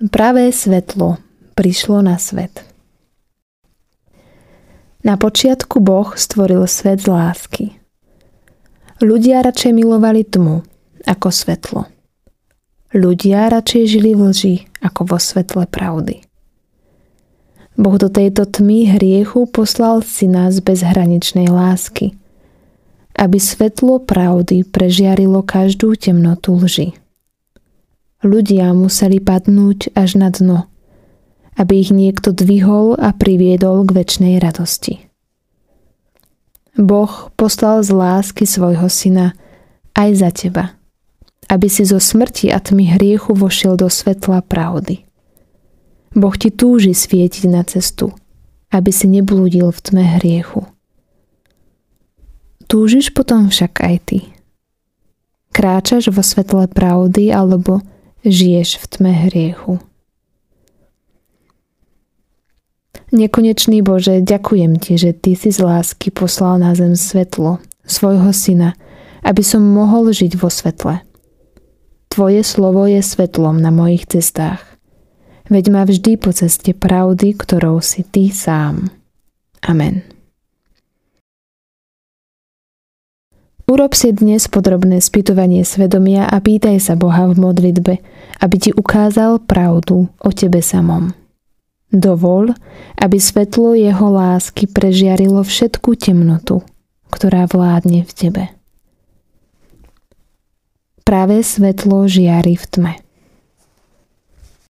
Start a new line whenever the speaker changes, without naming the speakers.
Pravé svetlo prišlo na svet. Na počiatku Boh stvoril svet z lásky. Ľudia radšej milovali tmu ako svetlo. Ľudia radšej žili v lži ako vo svetle pravdy. Boh do tejto tmy hriechu poslal syna z bezhraničnej lásky, aby svetlo pravdy prežiarilo každú temnotu lži. Ľudia museli padnúť až na dno, aby ich niekto dvihol a priviedol k väčšnej radosti. Boh poslal z lásky svojho syna aj za teba, aby si zo smrti a tmy hriechu vošiel do svetla pravdy. Boh ti túži svietiť na cestu, aby si neblúdil v tme hriechu. Túžiš potom však aj ty. Kráčaš vo svetle pravdy alebo žiješ v tme hriechu. Nekonečný Bože, ďakujem Ti, že Ty si z lásky poslal na zem svetlo, svojho syna, aby som mohol žiť vo svetle. Tvoje slovo je svetlom na mojich cestách. Veď ma vždy po ceste pravdy, ktorou si Ty sám. Amen. Urob si dnes podrobné spýtovanie svedomia a pýtaj sa Boha v modlitbe, aby ti ukázal pravdu o tebe samom. Dovol, aby svetlo jeho lásky prežiarilo všetku temnotu, ktorá vládne v tebe. Práve svetlo žiari v tme.